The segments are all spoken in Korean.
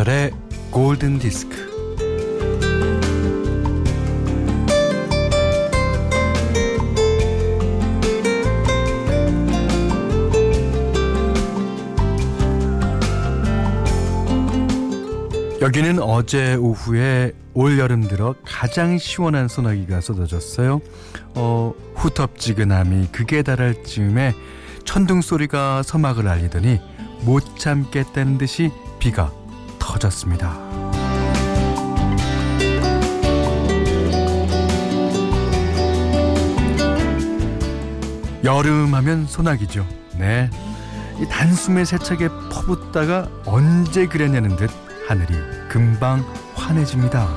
김현철의 골든 디스크. 여기는 어제 오후에 올 여름 들어 가장 시원한 소나기가 쏟아졌어요. 어, 후텁지근함이 극에 달할 즈음에 천둥 소리가 서막을 알리더니 못 참겠다는 듯이 비가 터졌습니다. 여름하면 소나기죠. 네. 이 단숨에 세차게 퍼붓다가 언제 그랬냐는 듯 하늘이 금방 환해집니다.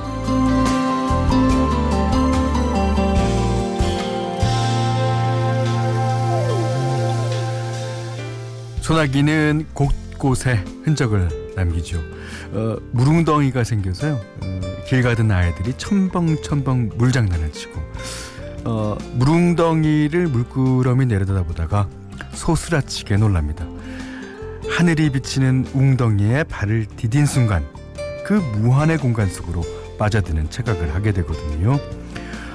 소나기는 곳곳에 흔적을 남기죠. 어, 무릉덩이가 생겨서요. 어, 길 가던 아이들이 첨벙첨벙 물장난을 치고 어, 무릉덩이를 물끄러미 내려다 보다가 소스라치게 놀랍니다. 하늘이 비치는 웅덩이에 발을 디딘 순간 그 무한의 공간 속으로 빠져드는 착각을 하게 되거든요.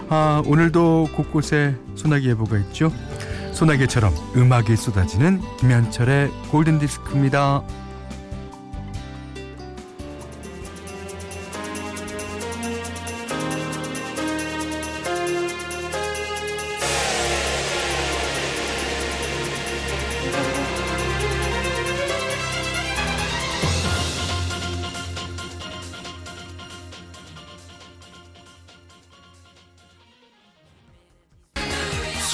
아, 오늘도 곳곳에 소나기 예보가 있죠. 소나기처럼 음악이 쏟아지는 김현철의 골든 디스크입니다.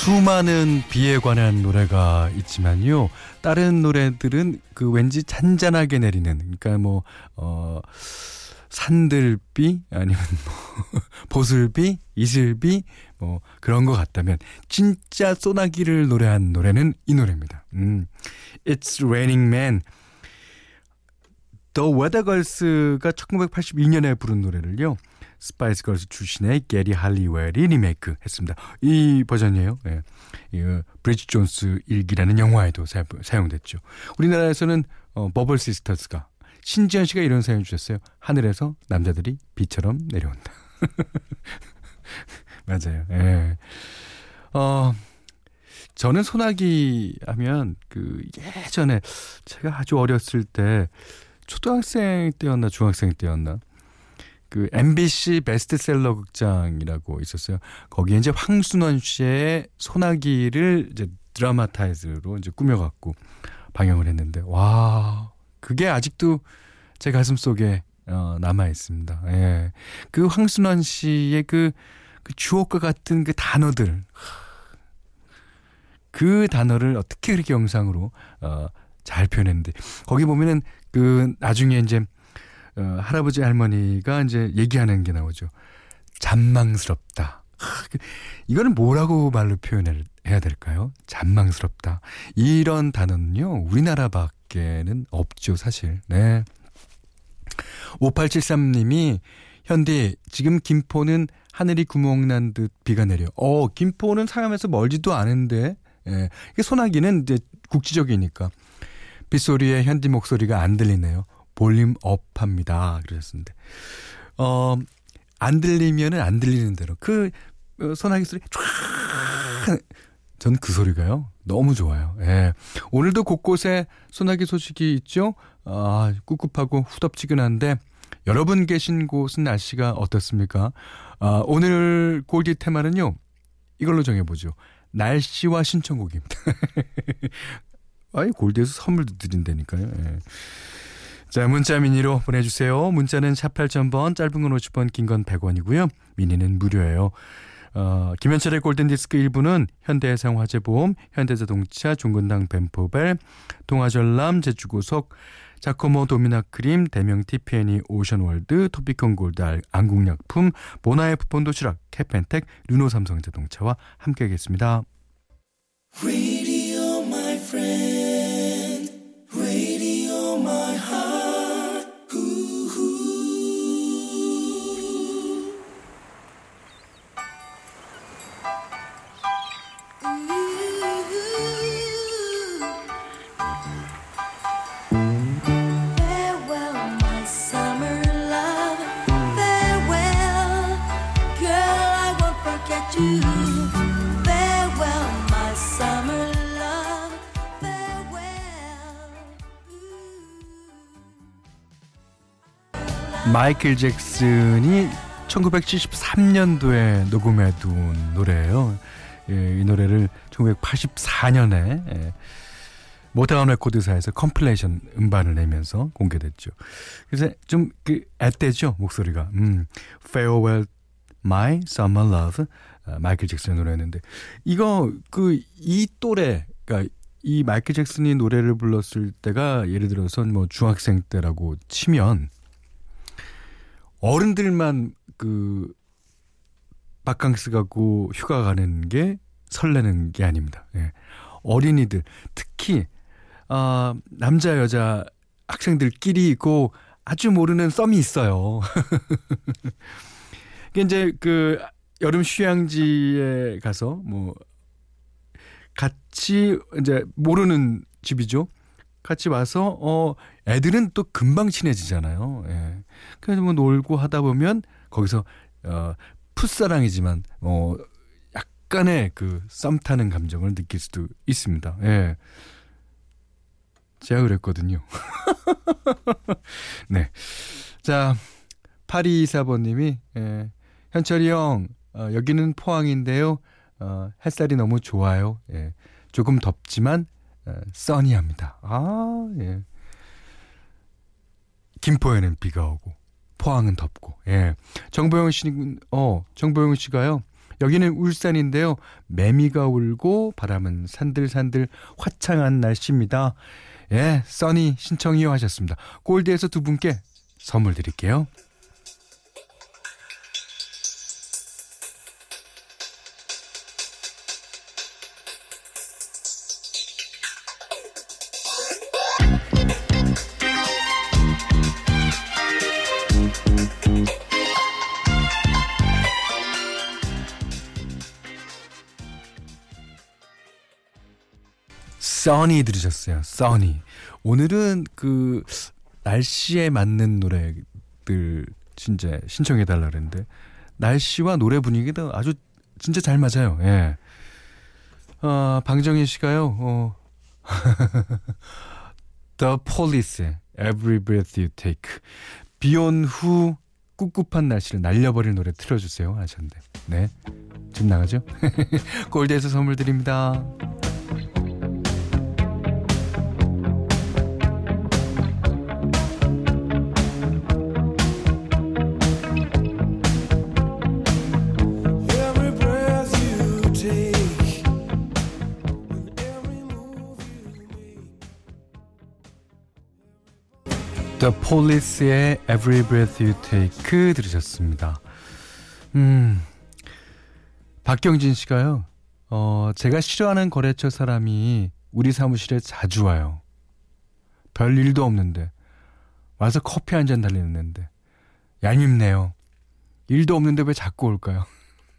수많은 비에 관한 노래가 있지만요. 다른 노래들은 그 왠지 잔잔하게 내리는 그러니까 뭐 어, 산들비 아니면 뭐 보슬비, 이슬비 뭐 그런 것 같다면 진짜 소나기를 노래한 노래는 이 노래입니다. 음. It's Raining Man. Weather Girls가 1982년에 부른 노래를요. 스파이스 걸스 출신의 게리 할리웰이 리메이크 했습니다. 이 버전이에요. 예. 이 브리지 존스 일기라는 영화에도 사, 용됐죠 우리나라에서는 어, 버블 시스터스가 신지현 씨가 이런 사연 주셨어요. 하늘에서 남자들이 비처럼 내려온다. 맞아요. 예. 어, 저는 소나기 하면 그 예전에 제가 아주 어렸을 때 초등학생 때였나 중학생 때였나 그 MBC 베스트셀러 극장이라고 있었어요. 거기에 이제 황순원 씨의 소나기를 이제 드라마타이즈로 이제 꾸며갖고 방영을 했는데 와 그게 아직도 제 가슴 속에 어, 남아 있습니다. 예. 그 황순원 씨의 그, 그 주옥과 같은 그 단어들 그 단어를 어떻게 그렇게 영상으로 어, 잘 표현했는데 거기 보면은 그 나중에 이제 어, 할아버지 할머니가 이제 얘기하는 게 나오죠. 잔망스럽다. 그, 이거는 뭐라고 말로 표현해야 될까요? 잔망스럽다. 이런 단어는요, 우리나라밖에는 없죠, 사실. 네. 5873님이, 현디, 지금 김포는 하늘이 구멍난 듯 비가 내려. 어, 김포는 상암에서 멀지도 않은데, 예. 소나기는 이제 국지적이니까. 빗소리에 현디 목소리가 안 들리네요. volume up 합니다. 그러셨는데. 어, 안 들리면은 안 들리는 대로. 그, 어, 소나기 소리, 촤! 전그 소리가요. 너무 좋아요. 예. 오늘도 곳곳에 소나기 소식이 있죠. 아, 꿉꿉하고 후덥지근한데, 여러분 계신 곳은 날씨가 어떻습니까? 아, 오늘 골디 테마는요, 이걸로 정해보죠. 날씨와 신청곡입니다. 아이, 골디에서 선물도 드린다니까요. 예. 자, 문자 미니로 보내주세요. 문자는 샵 8000번, 짧은 건 50원, 긴건 100원이고요. 미니는 무료예요. 어, 김현철의 골든디스크 1부는 현대해상화재보험, 현대자동차, 중근당 벤포벨, 동아전람, 제주고속, 자코모 도미나 크림, 대명 티피애니 오션월드, 토피콘 골드 안국약품, 모나에프 본도시락, 캐펜텍, 르노 삼성자동차와 함께하겠습니다. 마이클 잭슨이 1973년도에 녹음해 둔 노래예요. 예, 이 노래를 1984년에 예, 모타운 레코드사에서 compilation 음반을 내면서 공개됐죠. 그래서 좀그 앳되죠 목소리가. 음, Farewell My Summer Love 아, 마이클 잭슨의 노래였는데 이거 그 이 또래 그러니까 이 마이클 잭슨이 노래를 불렀을 때가 예를 들어서 뭐 중학생 때라고 치면 어른들만 그 바캉스 가고 휴가 가는 게 설레는 게 아닙니다. 예. 어린이들 특히 아 남자 여자 학생들끼리 있고 아주 모르는 썸이 있어요. 이제 그 여름 휴양지에 가서 뭐 같이 이제 모르는 집이죠. 같이 와서 어 애들은 또 금방 친해지잖아요. 예. 그래서 뭐 놀고 하다 보면 거기서 어 풋사랑이지만 어 약간의 그 썸 타는 감정을 느낄 수도 있습니다. 예. 제가 그랬거든요. 네. 자, 8224번님이, 예, 현철이 형, 어, 여기는 포항인데요. 어, 햇살이 너무 좋아요. 예, 조금 덥지만, 어, 써니합니다. 아, 예. 김포에는 비가 오고, 포항은 덥고, 예. 정보영 씨는, 어, 정보영 씨가요. 여기는 울산인데요. 매미가 울고 바람은 산들산들 화창한 날씨입니다. 예, 써니 신청이요 하셨습니다. 골드에서 두 분께 선물 드릴게요. 써니 들으셨어요. 써니. 오늘은 그 날씨에 맞는 노래들 진짜 신청해 달라 그랬는데 날씨와 노래 분위기도 아주 진짜 잘 맞아요. 예. 어, 방정희 씨가요. 어. The Police, Every Breath You Take. 비온 후 꿉꿉한 날씨를 날려버릴 노래 틀어주세요 하셨는데 네 지금 나가죠? 골드에서 선물 드립니다. The Police의 Every Breath You Take 들으셨습니다. 음, 박경진 씨가요. 어, 제가 싫어하는 거래처 사람이 우리 사무실에 자주 와요. 별 일도 없는데 와서 커피 한 잔 달리는데 얄밉네요. 일도 없는데 왜 자꾸 올까요?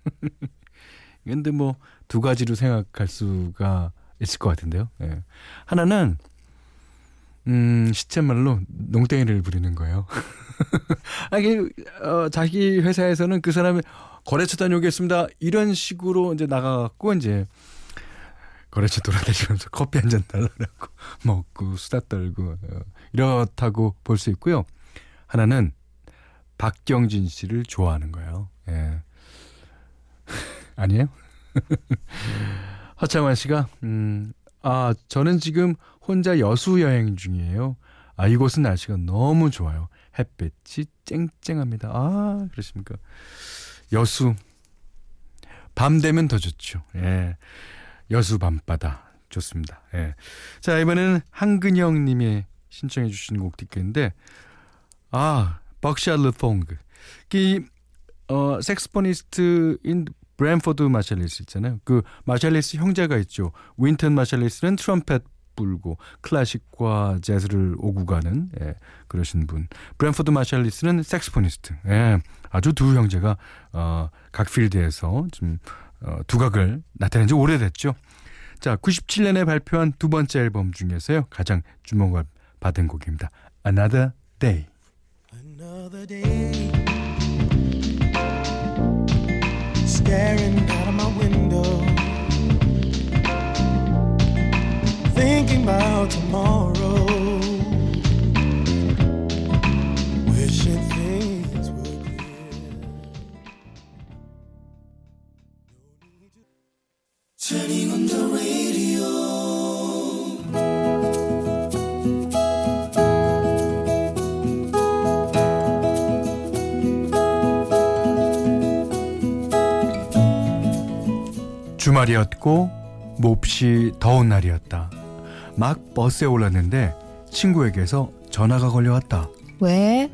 근데 뭐 두 가지로 생각할 수가 있을 것 같은데요. 예. 하나는 음, 시쳇말로 농땡이를 부리는 거예요. 아, 이 어, 자기 회사에서는 그 사람이 거래처 다녀오겠습니다. 이런 식으로 이제 나가갖고 이제 거래처 돌아다니면서 커피 한 잔 달라고 먹고 수다 떨고 어, 이렇다고 볼 수 있고요. 하나는 박경진 씨를 좋아하는 거예요. 예. 아니에요? 허창환 씨가 음, 아, 저는 지금 혼자 여수 여행 중이에요. 아, 이곳은 날씨가 너무 좋아요. 햇빛이 쨍쨍합니다. 아, 그러십니까. 여수. 밤 되면 더 좋죠. 예. 여수 밤바다. 좋습니다. 예. 자, 이번에는 한근영 님이 신청해 주신 곡 듣겠는데, 아, Buckshot LeFonque. 이, 어, 섹스포니스트인 브랜포드 마샬리스 있잖아요. 그 마샬리스 형제가 있죠. 윈턴 마샬리스는 트럼펫 불고 클래식과 재즈를 오고 가는 예, 그러신 분. 브랜포드 마샬리스는 saxophonist. 예, 아주 두 형제가 어, 각 필드에서 좀 어, 두각을 나타낸 지 오래됐죠. 자, 97년에 발표한 두 번째 앨범 중에서요. 가장 주목을 받은 곡입니다. Another Day. Another day. thinking about tomorrow. Wishing things were clear. Turning on the radio. 주말이었고 몹시 더운 날이었다. 막 버스에 올랐는데 친구에게서 전화가 걸려왔다. 왜?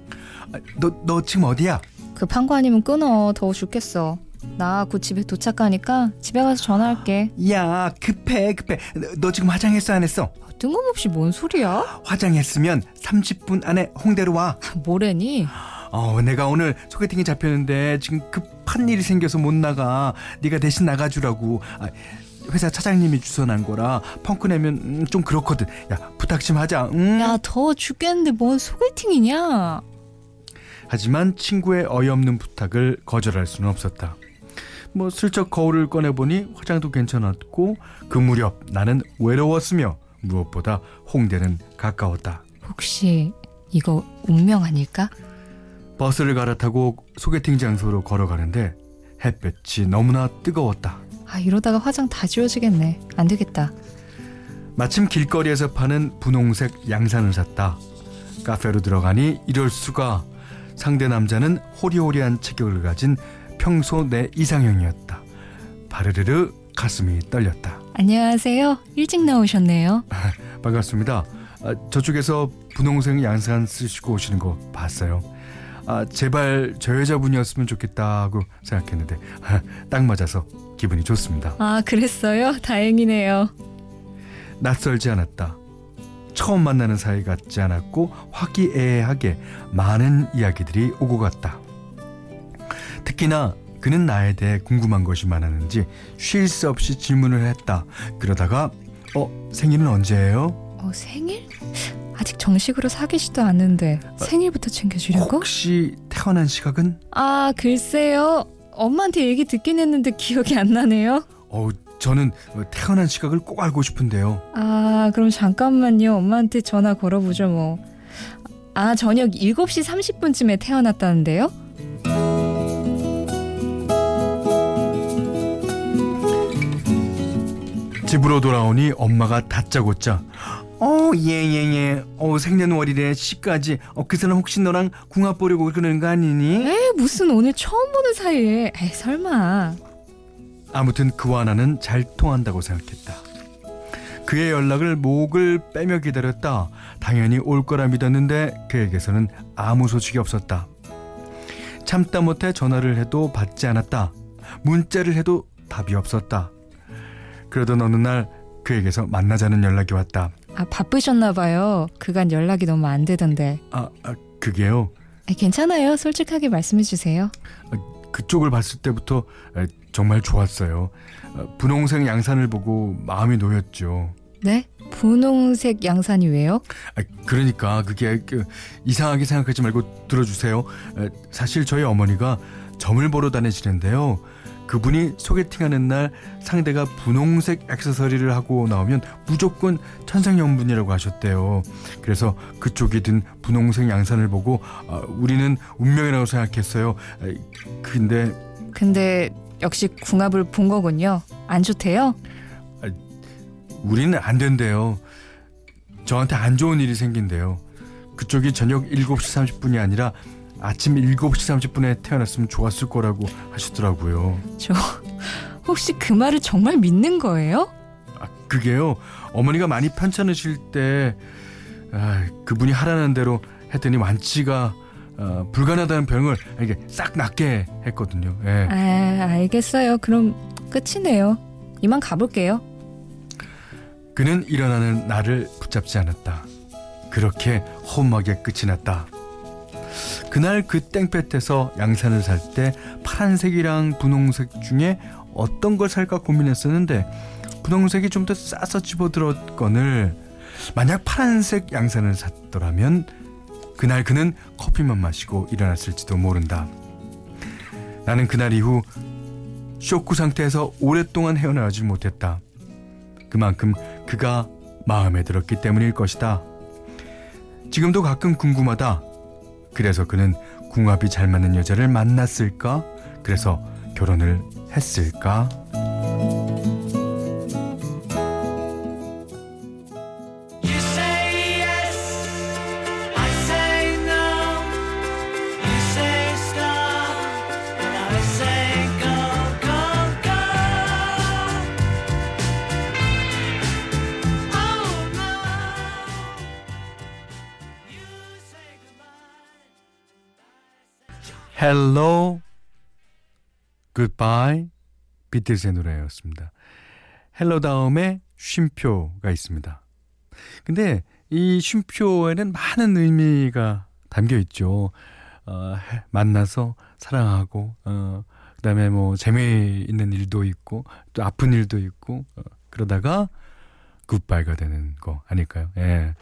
아, 너, 너 지금 어디야? 급한 거 아니면 끊어. 더워 죽겠어. 나 곧 집에 도착하니까 집에 가서 전화할게. 야, 급해, 급해. 너, 너 지금 화장했어, 안 했어? 뜬금없이 뭔 소리야? 화장했으면 30분 안에 홍대로 와. 뭐래니? 어, 내가 오늘 소개팅이 잡혔는데 지금 급한 일이 생겨서 못 나가. 네가 대신 나가주라고. 아, 회사 차장님이 주선한 거라 펑크 내면 음, 좀 그렇거든. 야, 부탁 좀 하자. 응? 야, 더워 죽겠는데 뭔 소개팅이냐? 하지만 친구의 어이없는 부탁을 거절할 수는 없었다. 뭐 슬쩍 거울을 꺼내보니 화장도 괜찮았고 그 무렵 나는 외로웠으며 무엇보다 홍대는 가까웠다. 혹시 이거 운명 아닐까? 버스를 갈아타고 소개팅 장소로 걸어가는데 햇볕이 너무나 뜨거웠다. 아, 이러다가 화장 다 지워지겠네. 안 되겠다. 마침 길거리에서 파는 분홍색 양산을 샀다. 카페로 들어가니 이럴 수가 상대 남자는 호리호리한 체격을 가진 평소 내 이상형이었다. 바르르르 가슴이 떨렸다. 안녕하세요. 일찍 나오셨네요. 반갑습니다. 아, 저쪽에서 분홍색 양산 쓰시고 오시는 거 봤어요. 아, 제발 저 여자분이었으면 좋겠다고 생각했는데 아, 딱 맞아서 기분이 좋습니다. 아, 그랬어요? 다행이네요. 낯설지 않았다. 처음 만나는 사이 같지 않았고 화기애애하게 많은 이야기들이 오고 갔다. 특히나 그는 나에 대해 궁금한 것이 많았는지 쉴 새 없이 질문을 했다. 그러다가 어 생일은 언제예요? 어, 생일? 아직 정식으로 사귀지도 않는데 생일부터 챙겨주려고? 혹시 태어난 시각은? 아, 글쎄요. 엄마한테 얘기 듣긴 했는데 기억이 안 나네요. 어 저는 태어난 시각을 꼭 알고 싶은데요. 아, 그럼 잠깐만요. 엄마한테 전화 걸어보죠, 뭐. 아, 저녁 7시 30분쯤에 태어났다는데요? 집으로 돌아오니 엄마가 다짜고짜 어, 예, 예, 예. 어, 생년월일에 시까지. 어, 그 사람 혹시 너랑 궁합 보려고 그러는 거 아니니? 에이, 무슨 오늘 처음 보는 사이에. 에이, 설마. 아무튼 그와 나는 잘 통한다고 생각했다. 그의 연락을 목을 빼며 기다렸다. 당연히 올 거라 믿었는데 그에게서는 아무 소식이 없었다. 참다 못해 전화를 해도 받지 않았다. 문자를 해도 답이 없었다. 그러던 어느 날 그에게서 만나자는 연락이 왔다. 아, 바쁘셨나 봐요. 그간 연락이 너무 안 되던데. 아, 아 그게요. 아, 괜찮아요. 솔직하게 말씀해 주세요. 그쪽을 봤을 때부터 에, 정말 좋았어요. 어, 분홍색 양산을 보고 마음이 놓였죠. 네? 분홍색 양산이 왜요? 아, 그러니까 그게 그, 이상하게 생각하지 말고 들어주세요. 에, 사실 저희 어머니가 점을 보러 다니시는데요. 그분이 소개팅하는 날 상대가 분홍색 액세서리를 하고 나오면 무조건 천생연분이라고 하셨대요. 그래서 그쪽이 든 분홍색 양산을 보고 아, 우리는 운명이라고 생각했어요. 아, 근데 근데 역시 궁합을 본 거군요. 안 좋대요? 우리는 안 된대요. 저한테 안 좋은 일이 생긴대요. 그쪽이 저녁 7시 30분이 아니라 아침 7시 30분에 태어났으면 좋았을 거라고 하시더라고요. 저 혹시 그 말을 정말 믿는 거예요? 아, 그게요. 어머니가 많이 편찮으실 때 아, 그분이 하라는 대로 했더니 완치가 어, 불가능하다는 병을 이게 싹 낫게 했거든요. 예. 아, 알겠어요. 그럼 끝이네요. 이만 가볼게요. 그는 일어나는 나를 붙잡지 않았다. 그렇게 험하게 끝이 났다. 그날 그 땡볕에서 양산을 살 때 파란색이랑 분홍색 중에 어떤 걸 살까 고민했었는데 분홍색이 좀 더 싸서 집어들었건을 만약 파란색 양산을 샀더라면 그날 그는 커피만 마시고 일어났을지도 모른다. 나는 그날 이후 쇼크 상태에서 오랫동안 헤어나오지 못했다. 그만큼 그가 마음에 들었기 때문일 것이다. 지금도 가끔 궁금하다. 그래서 그는 궁합이 잘 맞는 여자를 만났을까? 그래서 결혼을 했을까? Hello, Goodbye 비틀즈의 노래였습니다. Hello 다음에 쉼표가 있습니다. 근데 이 쉼표에는 많은 의미가 담겨 있죠. 어, 만나서 사랑하고, 어, 그 다음에 뭐 재미있는 일도 있고, 또 아픈 일도 있고, 어, 그러다가 Goodbye가 되는 거 아닐까요? 예.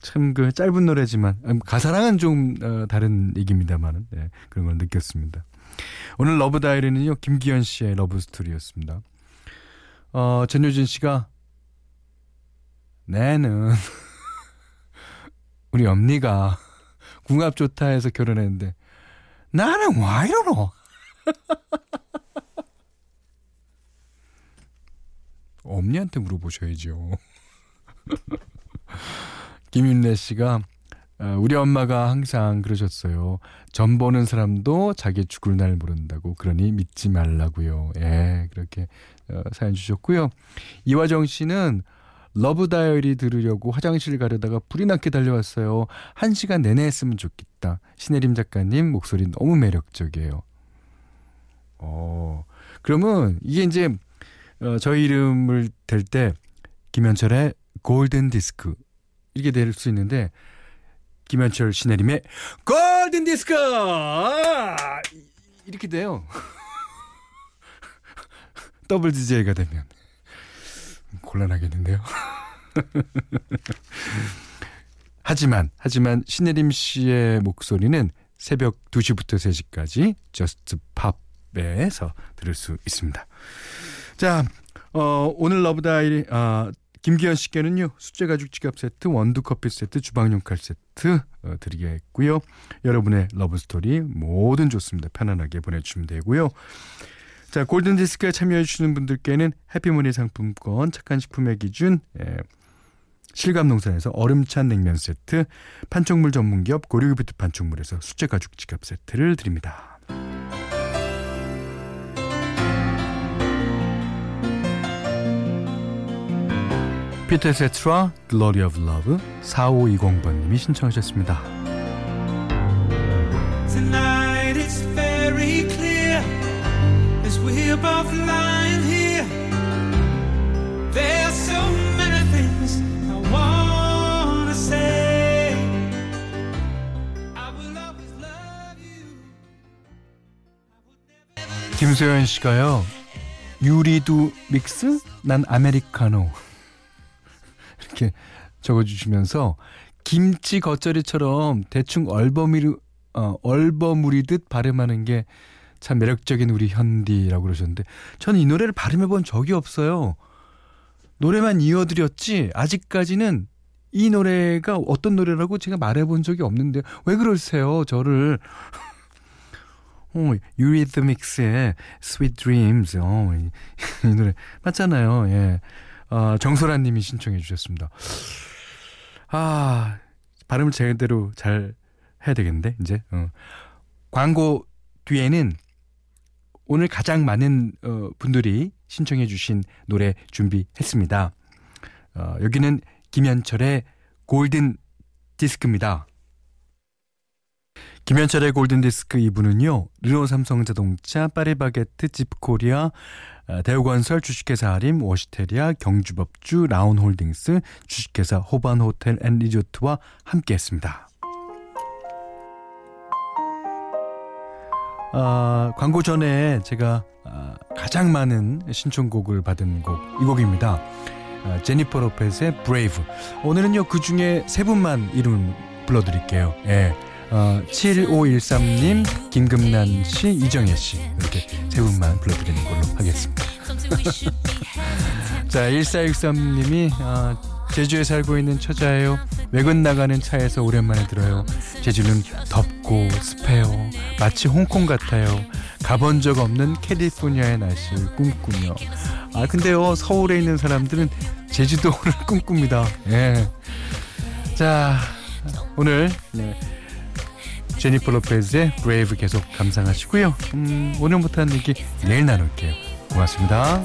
참 그 짧은 노래지만, 음, 가사랑은 좀 어, 다른 얘기입니다만은, 예, 그런 걸 느꼈습니다. 오늘 Love Diary는요, 김기현 씨의 love story였습니다. 어, 전효진 씨가, 내는, 우리 엄니가 궁합 좋다 해서 결혼했는데, 나는 와 이러노? 엄니한테 물어보셔야죠. 김윤래 씨가 어, 우리 엄마가 항상 그러셨어요. 점 보는 사람도 자기 죽을 날 모른다고 그러니 믿지 말라고요. 예, 그렇게 어, 사연 주셨고요. 이화정 씨는 Love Diary 들으려고 화장실 가려다가 부리나케 달려왔어요. 한 시간 내내 했으면 좋겠다. 신혜림 작가님 목소리 너무 매력적이에요. 어, 그러면 이게 이제 어, 저희 이름을 댈 때 김현철의 골든 디스크 이렇게 될 수 있는데 김현철 신혜림의 골든 디스크 이렇게 돼요. 더블 DJ가 되면 곤란하겠는데요. 하지만 하지만 신혜림 씨의 목소리는 새벽 2시부터 3시까지 Just Pop에서 들을 수 있습니다. 자, 어, 오늘 Love Diary 아 김기현 씨께는요 수제 가죽 지갑 세트, 원두 커피 세트, 주방용 칼 세트 어, 드리겠고요. 여러분의 love story 뭐든 좋습니다. 편안하게 보내주시면 되고요. 자 Golden Disc에 참여해 주시는 분들께는 해피머니 상품권, 착한 식품의 기준, 예, 실감농산에서 얼음찬 냉면 세트, 판촉물 전문기업 고려기부트 판촉물에서 수제 가죽 지갑 세트를 드립니다. 피터 세트와 Glory of Love 4520번님이 신청하셨습니다. Tonight it's very clear as we're both lying here. There's so many things I wanna say. I will always love you. 김소연 씨가요. 유리두 믹스? 난 아메리카노. 이렇게 적어주시면서 김치 겉절이처럼 대충 얼버무리, 어, 얼버무리듯 발음하는 게 참 매력적인 우리 현디라고 그러셨는데 저는 이 노래를 발음해 본 적이 없어요. 노래만 이어드렸지 아직까지는 이 노래가 어떤 노래라고 제가 말해 본 적이 없는데 왜 그러세요 저를 어, 유리드믹스의 Sweet Dreams 어, 이, 이 노래 맞잖아요 예. 어, 정소란 님이 신청해 주셨습니다. 아, 발음을 제대로 잘 해야 되겠는데, 이제. 어. 광고 뒤에는 오늘 가장 많은 어, 분들이 신청해 주신 노래 준비했습니다. 어, 여기는 김현철의 Golden Disc입니다. 김현철의 Golden Disc 2부는요. 르노 삼성자동차, 파리바게트, 집코리아, 아, 대우건설, 주식회사 하림, 워시테리아, 경주법주, 라운홀딩스, 주식회사 호반호텔 앤 리조트와 함께했습니다. 아, 광고 전에 제가 아, 가장 많은 신청곡을 받은 곡 이 곡입니다. 아, 제니퍼 로페스의 Brave. 오늘은요 그 중에 세 분만 이름 불러드릴게요. 예. 어, 7513님, 김금란 씨, 이정혜 씨 이렇게 세 분만 불러드리는 걸로 하겠습니다. 자, 1463님이 어, 제주에 살고 있는 처자예요. 외근 나가는 차에서 오랜만에 들어요. 제주는 덥고 습해요. 마치 홍콩 같아요. 가본 적 없는 캘리포니아의 날씨를 꿈꾸며. 아 근데요 서울에 있는 사람들은 제주도를 꿈꿉니다. 예. 자 오늘 네. 제니퍼 로페즈의 Brave 계속 감상하시고요. 음, 오늘 못한 얘기 내일 나눌게요. 고맙습니다.